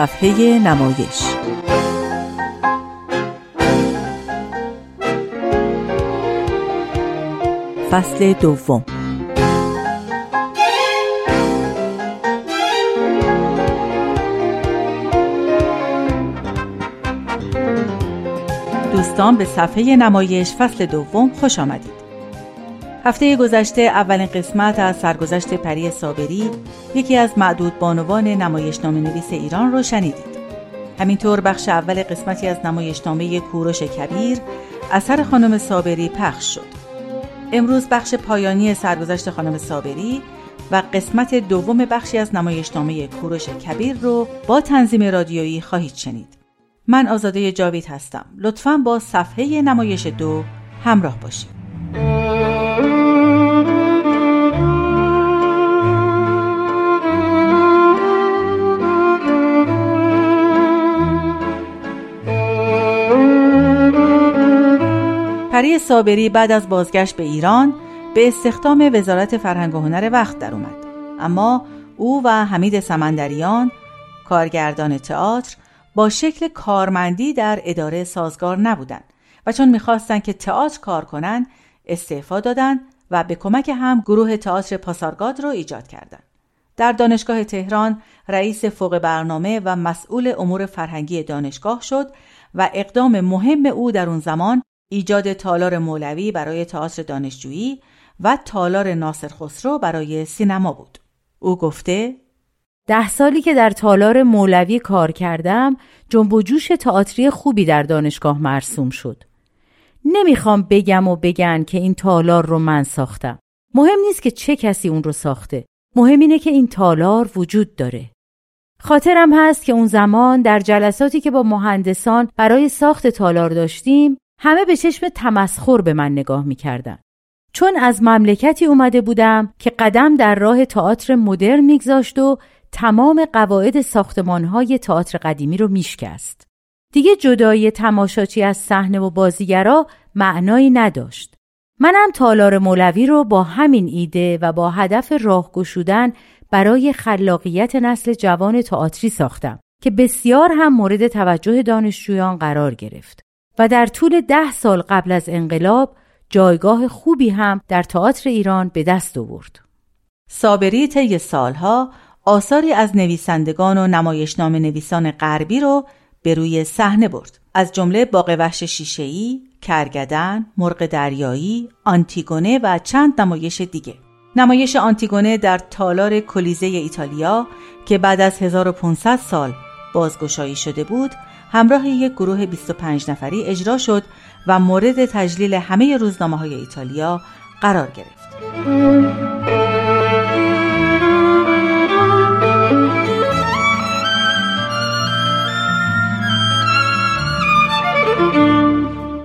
صفحه نمایش. فصل دوم. دوستان به صفحه نمایش فصل دوم خوش آمدید. هفته گذشته اولین قسمت از سرگذشت پری صابری یکی از معدود بانوان نمایشنامه نویس ایران رو شنیدید. همینطور بخش اول قسمتی از نمایشنامه کوروش کبیر اثر خانم صابری پخش شد. امروز بخش پایانی سرگذشت خانم صابری و قسمت دوم بخشی از نمایشنامه کوروش کبیر رو با تنظیم رادیویی خواهید شنید. من آزاده جاوید هستم. لطفا با صفحه نمایش دو همراه باشید. پری صابری بعد از بازگشت به ایران به استخدام وزارت فرهنگ و هنر وقت در اومد اما او و حمید سمندریان کارگردان تئاتر با شکل کارمندی در اداره سازگار نبودند و چون می‌خواستند که تئاتر کار کنند استعفا دادند و به کمک هم گروه تئاتر پاسارگاد را ایجاد کردند. در دانشگاه تهران رئیس فوق برنامه و مسئول امور فرهنگی دانشگاه شد و اقدام مهم او در اون زمان ایجاد تالار مولوی برای تئاتر دانشجویی و تالار ناصر خسرو برای سینما بود. او گفته ده سالی که در تالار مولوی کار کردم جنب و جوش تئاتری خوبی در دانشگاه مرسوم شد. نمی‌خوام بگم و بگن که این تالار رو من ساختم. مهم نیست که چه کسی اون رو ساخته. مهم اینه که این تالار وجود داره. خاطرم هست که اون زمان در جلساتی که با مهندسان برای ساخت تالار داشتیم همه به چشم تمسخر به من نگاه می‌کردن. چون از مملکتی اومده بودم که قدم در راه تئاتر مدرن میگذاشت و تمام قواعد ساختمانهای تئاتر قدیمی رو میشکست. دیگه جدای تماشاچی از صحنه و بازیگرا معنایی نداشت. منم تالار مولوی رو با همین ایده و با هدف راه گشودن برای خلاقیت نسل جوان تئاتری ساختم که بسیار هم مورد توجه دانشجویان قرار گرفت و در طول ده سال قبل از انقلاب جایگاه خوبی هم در تئاتر ایران به دست آورد. صابری طی سالها آثاری از نویسندگان و نمایشنامه نویسان غربی رو به روی صحنه برد از جمله باغ وحش شیشه‌ای، کرگدن، مرغ دریایی، آنتیگونه و چند نمایش دیگه. نمایش آنتیگونه در تالار کلیزه ایتالیا که بعد از 1500 سال بازگشایی شده بود، همراه یک گروه 25 نفری اجرا شد و مورد تجلیل همه روزنامه های ایتالیا قرار گرفت.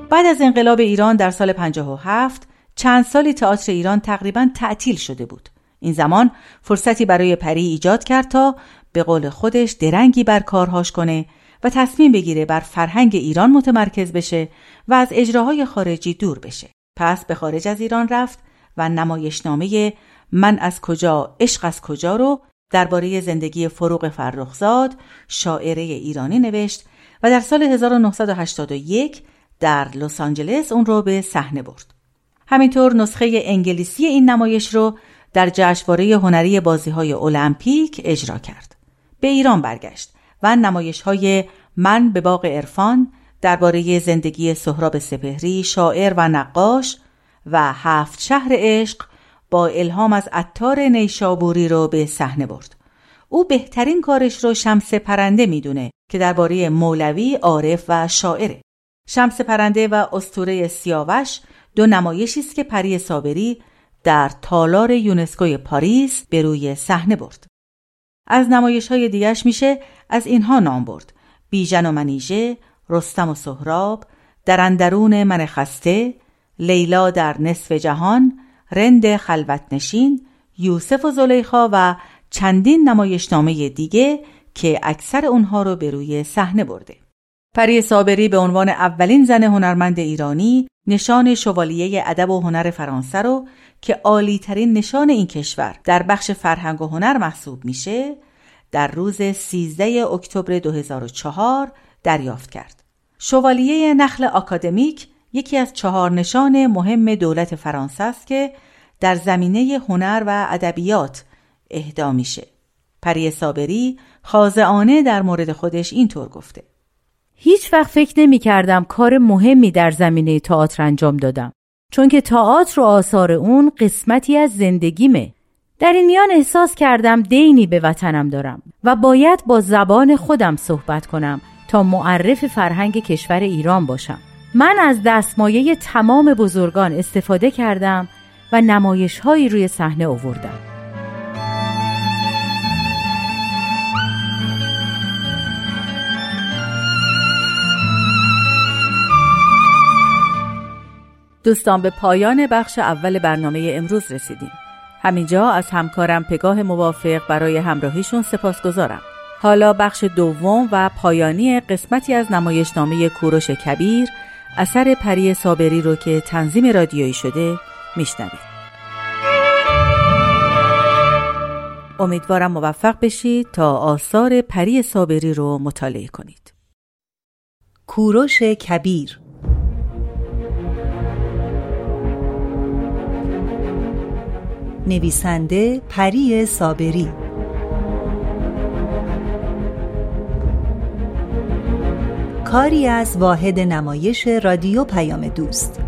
بعد از انقلاب ایران در سال 57 چند سالی تئاتر ایران تقریبا تعطیل شده بود. این زمان فرصتی برای پری ایجاد کرد تا به قول خودش درنگی بر کارهاش کنه و تصمیم بگیره بر فرهنگ ایران متمرکز بشه و از اجراهای خارجی دور بشه. پس به خارج از ایران رفت و نمایشنامه من از کجا عشق از کجا رو درباره زندگی فروغ فرخزاد شاعره ایرانی نوشت و در سال 1981 در لس آنجلس اون رو به صحنه برد. همینطور نسخه انگلیسی این نمایش رو در جشنواره هنری بازی های المپیک اجرا کرد. به ایران برگشت و نمایش های من به باغ عرفان درباره زندگی سهراب سپهری شاعر و نقاش و هفت شهر عشق با الهام از عطار نیشابوری رو به صحنه برد. او بهترین کارش رو شمس پرنده می‌دونه که درباره مولوی عارف و شاعره. شمس پرنده و استوره سیاوش دو نمایشی است که پری صابری در تالار یونسکوی پاریس به روی صحنه برد. از نمایش های دیگش میشه از اینها نام برد. بیژن و منیژه، رستم و سهراب، در اندرون من خسته، لیلا در نصف جهان، رند خلوت نشین، یوسف و زلیخا و چندین نمایشنامه دیگه که اکثر اونها رو به روی صحنه برده. پری صابری به عنوان اولین زن هنرمند ایرانی نشان شوالیه ادب و هنر فرانسه رو که عالی ترین نشان این کشور در بخش فرهنگ و هنر محسوب میشه در روز 13 اکتبر 2004 دریافت کرد. شوالیه نخل آکادمیک یکی از چهار نشان مهم دولت فرانسه است که در زمینه هنر و ادبیات اهدا میشه. پری صابری خازعانه در مورد خودش اینطور گفته. هیچ وقت فکر نمی کردم کار مهمی در زمینه تئاتر انجام دادم. چون که تئاتر و آثار اون قسمتی از زندگیمه. در این میان احساس کردم دینی به وطنم دارم و باید با زبان خودم صحبت کنم تا معرف فرهنگ کشور ایران باشم. من از دستمایه تمام بزرگان استفاده کردم و نمایش هایی روی صحنه آوردم. دوستان به پایان بخش اول برنامه امروز رسیدیم. همینجا از همکارم پگاه موافق برای همراهیشون سپاسگزارم. حالا بخش دوم و پایانی قسمتی از نمایشنامه کوروش کبیر اثر پری صابری رو که تنظیم رادیویی شده میشنوید. امیدوارم موفق بشید تا آثار پری صابری رو مطالعه کنید. کوروش کبیر نویسنده پری صابری. کاری از واحد نمایش رادیو پیام دوست.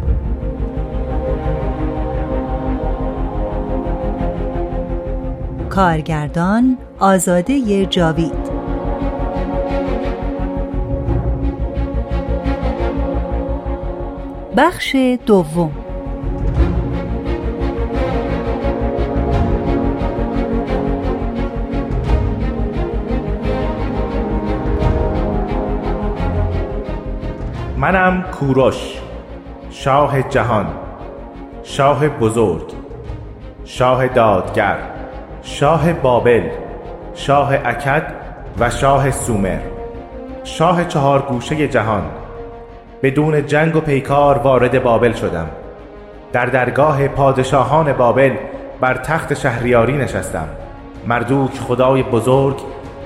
کارگردان آزاده جاوید. بخش دوم. منم کوروش شاه جهان شاه بزرگ شاه دادگر شاه بابل شاه اکد و شاه سومر. شاه چهار گوشه جهان. بدون جنگ و پیکار وارد بابل شدم. در درگاه پادشاهان بابل بر تخت شهریاری نشستم. مردوک خدای بزرگ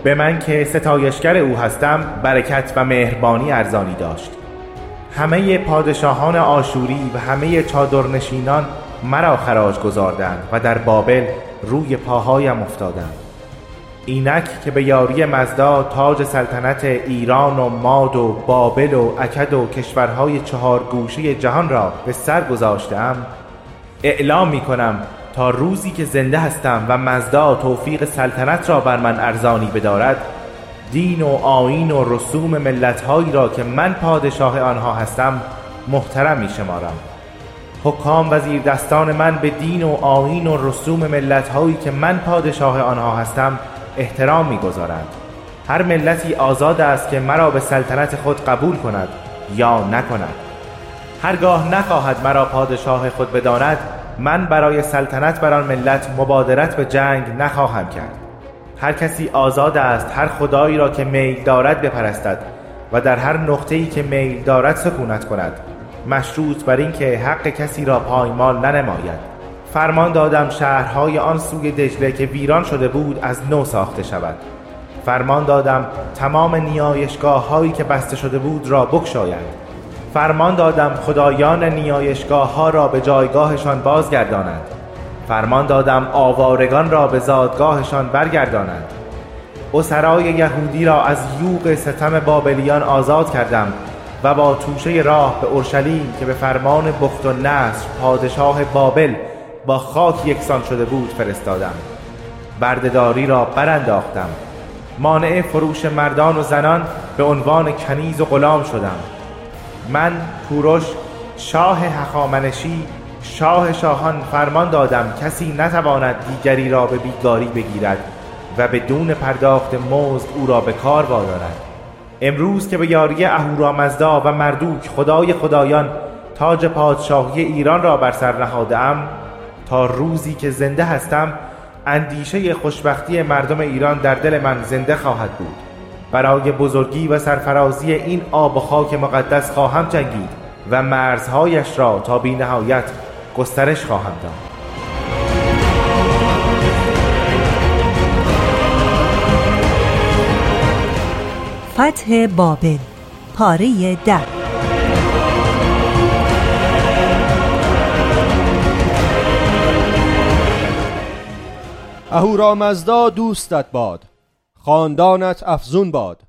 به من که ستایشگر او هستم برکت و مهربانی ارزانی داشت. همه پادشاهان آشوری و همه چادرنشینان مرا خراج گذاردند و در بابل روی پاهایم افتادند اینک که به یاری مزدا تاج سلطنت ایران و ماد و بابل و اکد و کشورهای چهار گوشه جهان را به سر گذاشتم اعلام می کنم تا روزی که زنده هستم و مزدا توفیق سلطنت را بر من ارزانی بدارد دین و آین و رسوم ملتهایی را که من پادشاه آنها هستم محترم می شمارم حکام وزیر دستان من به دین و آین و رسوم ملتهایی که من پادشاه آنها هستم احترام می‌گذارند. هر ملتی آزاد است که مرا به سلطنت خود قبول کند یا نکند. هرگاه نخواهد مرا پادشاه خود بداند من برای سلطنت بر آن ملت مبادرت به جنگ نخواهم کرد. هر کسی آزاد است هر خدایی را که میل دارد بپرستد و در هر نقطه‌ای که میل دارد سکونت کند. مشروط بر اینکه حق کسی را پایمال ننماید. فرمان دادم شهرهای آن سوی دجله که ویران شده بود از نو ساخته شود. فرمان دادم تمام نیایشگاه هایی که بسته شده بود را بکشایند فرمان دادم خدایان نیایشگاه ها را به جایگاهشان بازگردانند. فرمان دادم آوارگان را به زادگاهشان برگردانند. اسرای یهودی را از یوق ستم بابلیان آزاد کردم و با توشه راه به اورشلیم که به فرمان بخت و نصر پادشاه بابل با خاک یکسان شده بود فرستادم. بردهداری را برانداختم. مانع فروش مردان و زنان به عنوان کنیز و غلام شدم. من کوروش شاه هخامنشی شاه شاهان فرمان دادم کسی نتواند دیگری را به بیگاری بگیرد و بدون پرداخت مزد او را به کار وادارد. امروز که به یاری اهورامزدا و مردوک خدای خدایان تاج پادشاهی ایران را بر سر نهادم تا روزی که زنده هستم اندیشه خوشبختی مردم ایران در دل من زنده خواهد بود. برای بزرگی و سرفرازی این آب و خاک مقدس خواهم جنگید و مرزهایش را تا بی نهایت گسترش خواهم داد. فتح بابل پاره ده اهورامزدا دوستت باد خاندانت افزون باد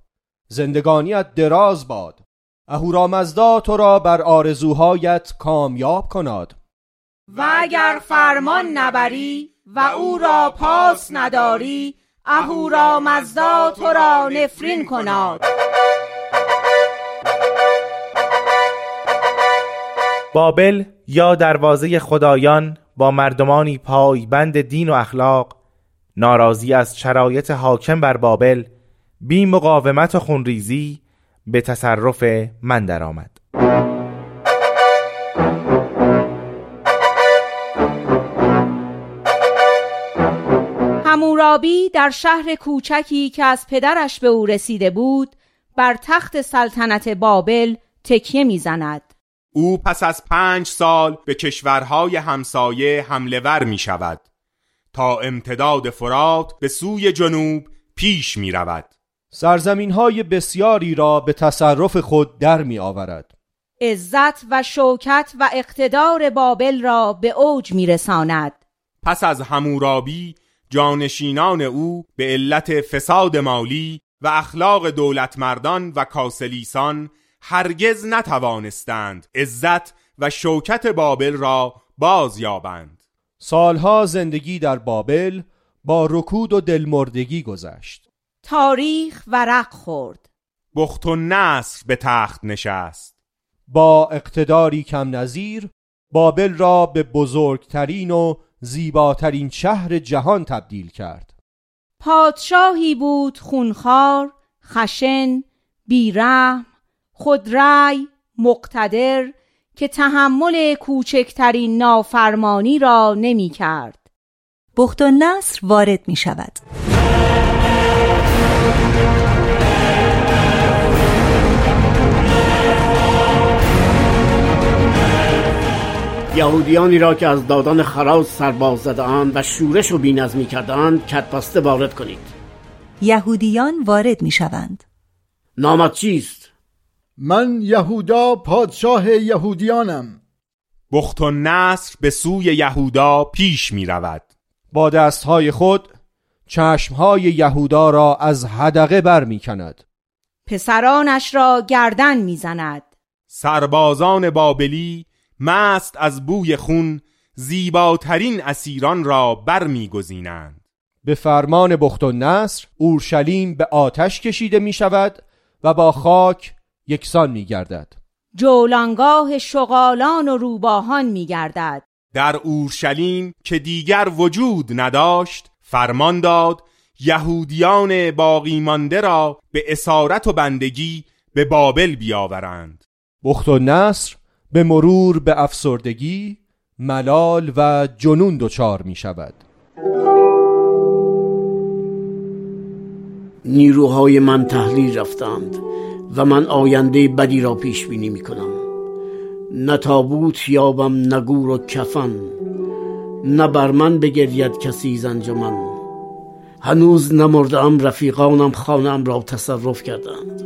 زندگانیت دراز باد. اهورامزدا تو را بر آرزوهایت کامیاب کناد و اگر فرمان نبری و او را پاس نداری اهورامزدا تو را نفرین کناد بابل یا دروازه خدایان با مردمانی پایبند دین و اخلاق ناراضی از شرایط حاکم بر بابل بی مقاومت و خونریزی به تصرف من درآمد. همورابی در شهر کوچکی که از پدرش به او رسیده بود بر تخت سلطنت بابل تکیه می‌زند. او پس از پنج سال به کشورهای همسایه حمله ور می شود تا امتداد فرات به سوی جنوب پیش می رود سرزمین های بسیاری را به تصرف خود در می آورد عزت و شوکت و اقتدار بابل را به اوج می رساند پس از همورابی جانشینان او به علت فساد مالی و اخلاق دولتمردان و کاسلیسان هرگز نتوانستند عزت و شوکت بابل را باز یابند. سالها زندگی در بابل با رکود و دلمردگی گذشت. تاریخ ورق خورد. بخت و نصر به تخت نشست. با اقتداری کم نظیر بابل را به بزرگترین و زیباترین شهر جهان تبدیل کرد. پادشاهی بود خونخوار خشن بیرحم خودرأی مقتدر که تحمل کوچکترین نافرمانی را نمی کرد. بخت و نصر وارد می شود. یهودیانی را که از دادان خراج سرباز زدهاند و شورش و بینظمی کردهاند کتبسته وارد کنید. یهودیان وارد می شوند نامت چیست؟ من یهودا پادشاه یهودیانم. بخت و نصر به سوی یهودا پیش می رود با دستهای خود چشمهای یهودا را از هدقه بر می کند پسرانش را گردن می‌زند. سربازان بابلی مست از بوی خون زیباترین اسیران را برمیگزینند. به فرمان بخت و نصر اورشلیم به آتش کشیده می شود و با خاک یکسان می گردد جولانگاه شغالان و روباهان می گردد در اورشلیم که دیگر وجود نداشت فرمان داد یهودیان باقی مانده را به اسارت و بندگی به بابل بیاورند. بخت و نصر به مرور به افسردگی ملال و جنون دچار می شود نیروهای من تحلیل رفتند و من آینده بدی را پیش بینی می کنم نه تابوت یابم نه گور و کفن. نه بر من بگرید کسی زنجمن. هنوز نمردم رفیقانم خانم را تصرف کردند.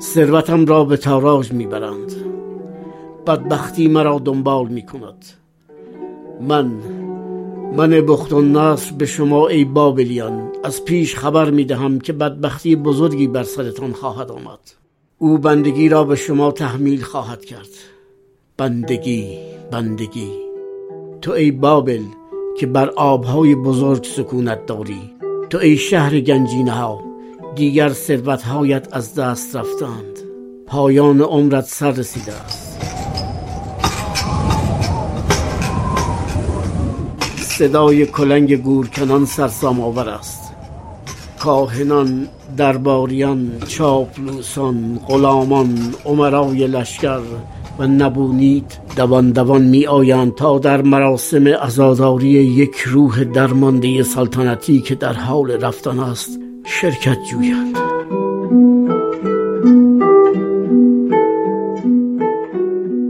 ثروتم را به تاراج می‌برند. بدبختی مرا دنبال می کند من من و نصر به شما ای بابلیان از پیش خبر می دهم که بدبختی بزرگی بر سرتان خواهد آمد. او بندگی را به شما تحمیل خواهد کرد. بندگی بندگی. تو ای بابل که بر آبهای بزرگ سکونت داری تو ای شهر گنجینه ها دیگر ثروتهایت از دست رفتند. پایان عمرت سر رسیده است. صدای کلنگ گورکنان سرسام آور است. کاهنان درباریان چاپلوسان غلامان عمرای لشکر و نبونید دوان دوان می آیند تا در مراسم ازاداری یک روح درمانده سلطنتی که در حال رفتن است شرکت جویند.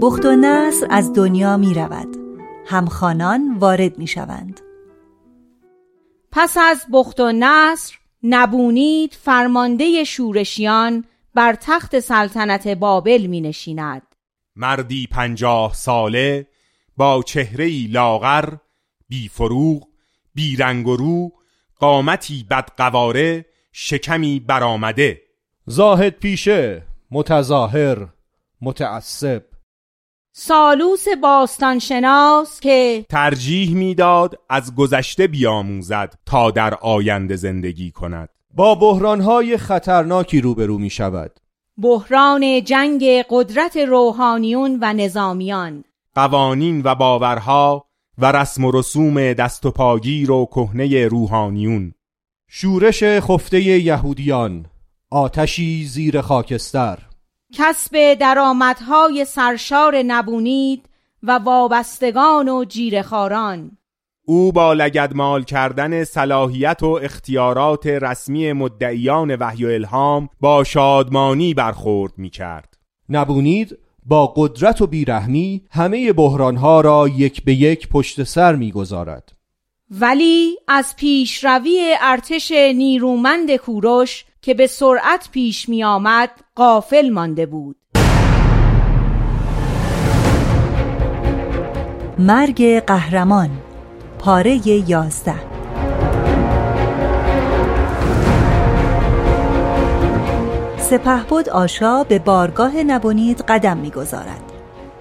بخت و نصر از دنیا می رود. همخانان وارد می شوند پس از بخت و نصر نبونید فرمانده شورشیان بر تخت سلطنت بابل می نشیند مردی پنجاه ساله با چهره لاغر بی فروغ بی رنگ و رو قامتی بدقواره شکمی برآمده. زاهد پیشه متظاهر متعصب. سالوس باستانشناس که ترجیح می‌داد از گذشته بیاموزد تا در آینده زندگی کند. با بحرانهای خطرناکی روبرو می شود بحران جنگ قدرت روحانیون و نظامیان. قوانین و باورها و رسم و رسوم دست و پاگیر و کهنه روحانیون. شورش خفته یهودیان آتشی زیر خاکستر. کسب درآمدهای سرشار نبونید و وابستگان و جیرخاران او با لگدمال کردن صلاحیت و اختیارات رسمی مدعیان وحی و الهام با شادمانی برخورد می کرد. نبونید با قدرت و بیرحمی همه بحرانها را یک به یک پشت سر می‌گذارد. ولی از پیشروی ارتش نیرومند کوروش که به سرعت پیش می آمد قافل مانده بود مرگ قهرمان پاره یازده سپهبد آشا به بارگاه نبونید قدم می‌گذارد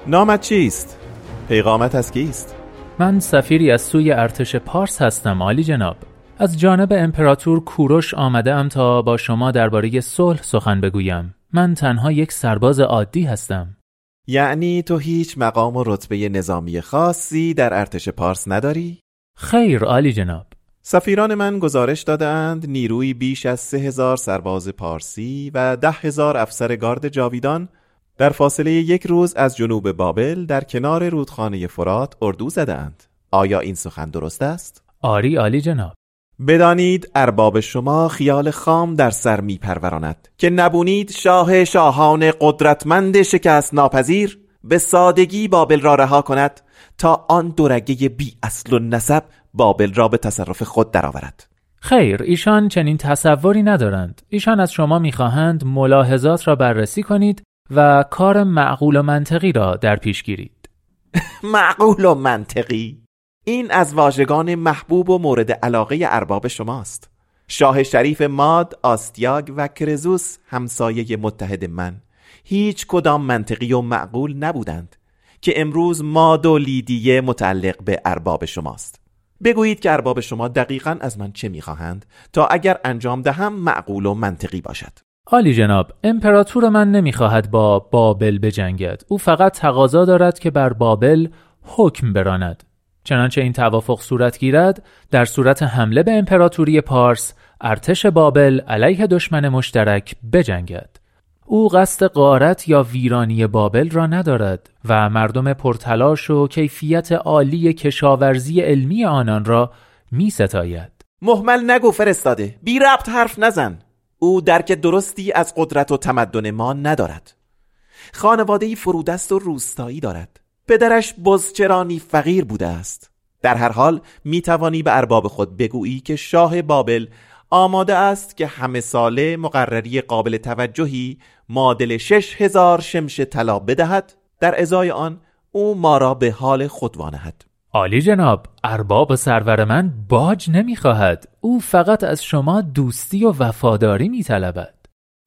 نامت چیست؟ پیغامت از کیست؟ من سفیری از سوی ارتش پارس هستم عالی جناب از جانب امپراتور کوروش آمده ام تا با شما درباره صلح سخن بگویم من تنها یک سرباز عادی هستم یعنی تو هیچ مقام و رتبه نظامی خاصی در ارتش پارس نداری؟ خیر عالی جناب سفیران من گزارش دادند نیروی بیش از سه هزار سرباز پارسی و ده هزار افسر گارد جاویدان در فاصله یک روز از جنوب بابل در کنار رودخانه فرات اردو زدند. آیا این سخن درست است؟ آری عالی جناب بدانید ارباب شما خیال خام در سر می پروراند که نبونید شاه شاهان قدرتمند شکست ناپذیر به سادگی بابل را رها کند تا آن دورگه بی اصل و نسب بابل را به تصرف خود درآورد. خیر ایشان چنین تصوری ندارند. ایشان از شما می‌خواهند ملاحظات را بررسی کنید و کار معقول و منطقی را در پیش گیرید. معقول و منطقی؟ این از واژگان محبوب و مورد علاقه ارباب شماست. شاه شریف ماد، آستیاگ و کرزوس همسایه متحد من. هیچ کدام منطقی و معقول نبودند که امروز ماد و لیدیه متعلق به ارباب شماست. بگویید که ارباب شما دقیقا از من چه می‌خواهند تا اگر انجام دهم معقول و منطقی باشد. عالی جناب امپراتور من نمی‌خواهد با بابل بجنگد. او فقط تقاضا دارد که بر بابل حکم براند. چنانچه این توافق صورت گیرد در صورت حمله به امپراتوری پارس ارتش بابل علیه دشمن مشترک بجنگد. او قصد قارت یا ویرانی بابل را ندارد و مردم پرتلاش و کیفیت عالی کشاورزی علمی آنان را می ستاید. محمل نگو فرستاده بی ربط حرف نزن. او درک درستی از قدرت و تمدن ما ندارد. خانواده فرودست و روستایی دارد. پدرش بزچرانی فقیر بوده است. در هر حال می توانی به ارباب خود بگویی که شاه بابل آماده است که همه ساله مقرری قابل توجهی معادل شش هزار شمش طلا بدهد. در ازای آن او ما را به حال خود وانهد. عالی جناب ارباب سرور من باج نمی‌خواهد. او فقط از شما دوستی و وفاداری میطلبد.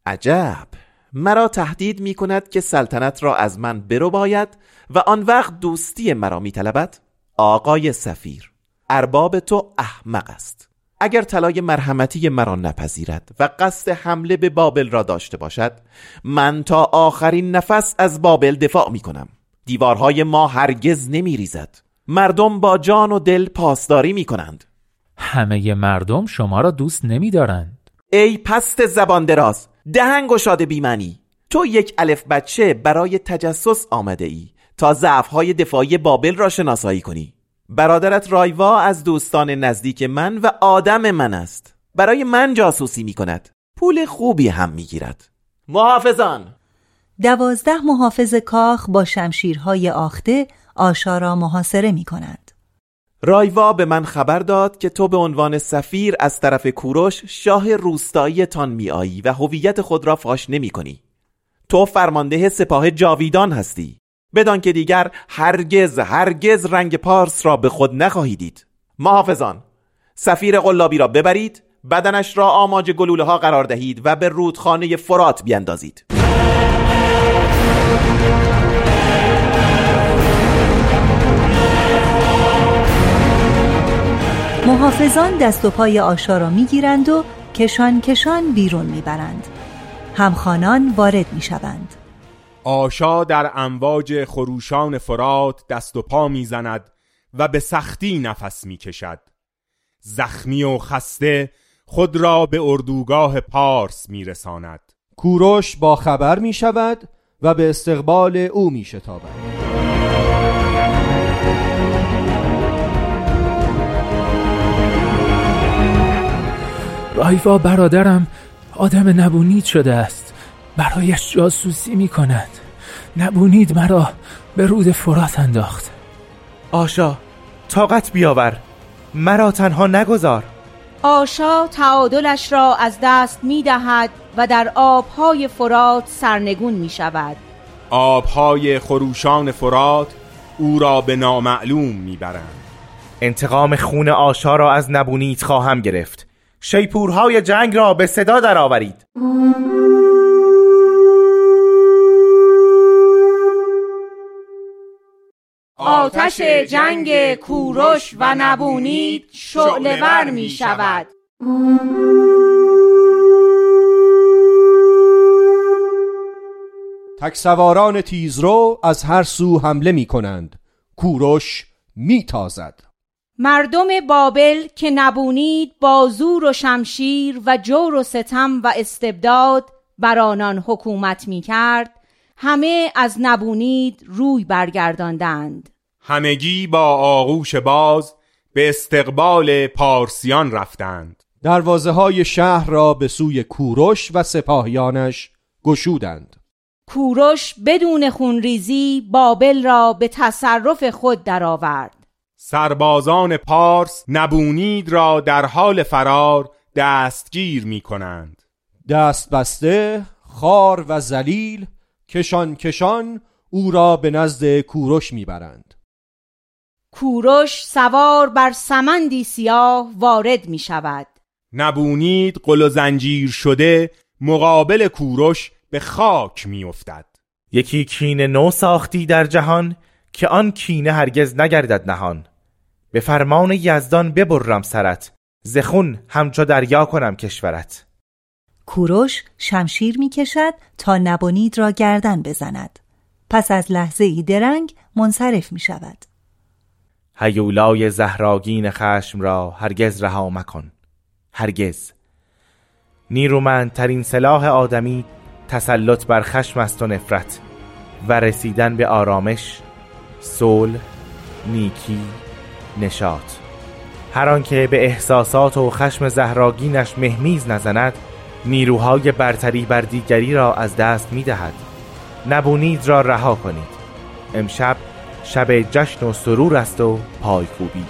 عجب! مرا تهدید می کند که سلطنت را از من برو باید و آن وقت دوستی مرا میطلبد. آقای سفیر ارباب تو احمق است. اگر طلای مرحمتی مرا نپذیرد و قصد حمله به بابل را داشته باشد من تا آخرین نفس از بابل دفاع می کنم دیوارهای ما هرگز نمی ریزد مردم با جان و دل پاسداری می کنند همه مردم شما را دوست نمی دارند ای پست زبان دراز! دهنگ و شاد بیمنی تو یک الف بچه برای تجسس آمده ای تا ضعفهای دفاعی بابل را شناسایی کنی. برادرت رایوا از دوستان نزدیک من و آدم من است. برای من جاسوسی می کند پول خوبی هم می گیرد محافظان! دوازده محافظ کاخ با شمشیرهای آخته آشا را محاصره می کنند رایوا به من خبر داد که تو به عنوان سفیر از طرف کوروش شاه روستایی تان می آیی و هویت خود را فاش نمی کنی. تو فرمانده سپاه جاویدان هستی. بدان که دیگر هرگز هرگز رنگ پارس را به خود نخواهی دید محافظان سفیر قلابی را ببرید بدنش را آماج گلوله ها قرار دهید و به رودخانه فرات بیندازید. محافظان دست و پای آشا را می‌گیرند و کشان کشان بیرون می‌برند. همخانان وارد می‌شوند. آشا در امواج خروشان فرات دست و پا می‌زند و به سختی نفس می‌کشد. زخمی و خسته خود را به اردوگاه پارس میرساند. کوروش با خبر می شود و به استقبال او می شتابد رایوا برادرم آدم نبونید شده است. برایش جاسوسی می کند نبونید مرا به رود فرات انداخت. آشا طاقت بیاور. مرا تنها نگذار. آشا تعادلش را از دست می دهد و در آبهای فرات سرنگون می شود آبهای خروشان فرات او را به نامعلوم می‌برند. انتقام خون آشا را از نبونیت خواهم گرفت. شیپورهای جنگ را به صدا درآورید. آتش جنگ کوروش و نبونید شعله می شود. تکسواران تیزرو از هر سو حمله می کنند. کوروش می تازد. مردم بابل که نبونید با زور و شمشیر و جور و ستم و استبداد بر آنان حکومت می کرد همه از نبونید روی برگرداندند. همگی با آغوش باز به استقبال پارسیان رفتند. دروازه های شهر را به سوی کوروش و سپاهیانش گشودند. کوروش بدون خونریزی بابل را به تصرف خود درآورد. سربازان پارس نبونید را در حال فرار دستگیر می کنند دست بسته خار و زلیل کشان کشان او را به نزد کوروش می‌برند. کوروش سوار بر سمندی سیاه وارد می شود نبونید قل و زنجیر شده مقابل کوروش به خاک می افتد یکی کینه نو ساختی در جهان که آن کینه هرگز نگردد نهان. به فرمان یزدان ببرم سرت زخون همچو دریا کنم کشورت. کوروش شمشیر می کشد تا نبونید را گردن بزند. پس از لحظه ای درنگ منصرف می شود هیولای زهراگین خشم را هرگز رها مکن. هرگز. نیرومندترین سلاح آدمی تسلط بر خشم است و نفرت و رسیدن به آرامش صلح نیکی نشاط. هر آنکه به احساسات و خشم زهراگینش مهمیز نزند نیروهای برتری بر دیگری را از دست می دهد نبونید را رها کنید. امشب شب جشن و سرور است و پایکوبی.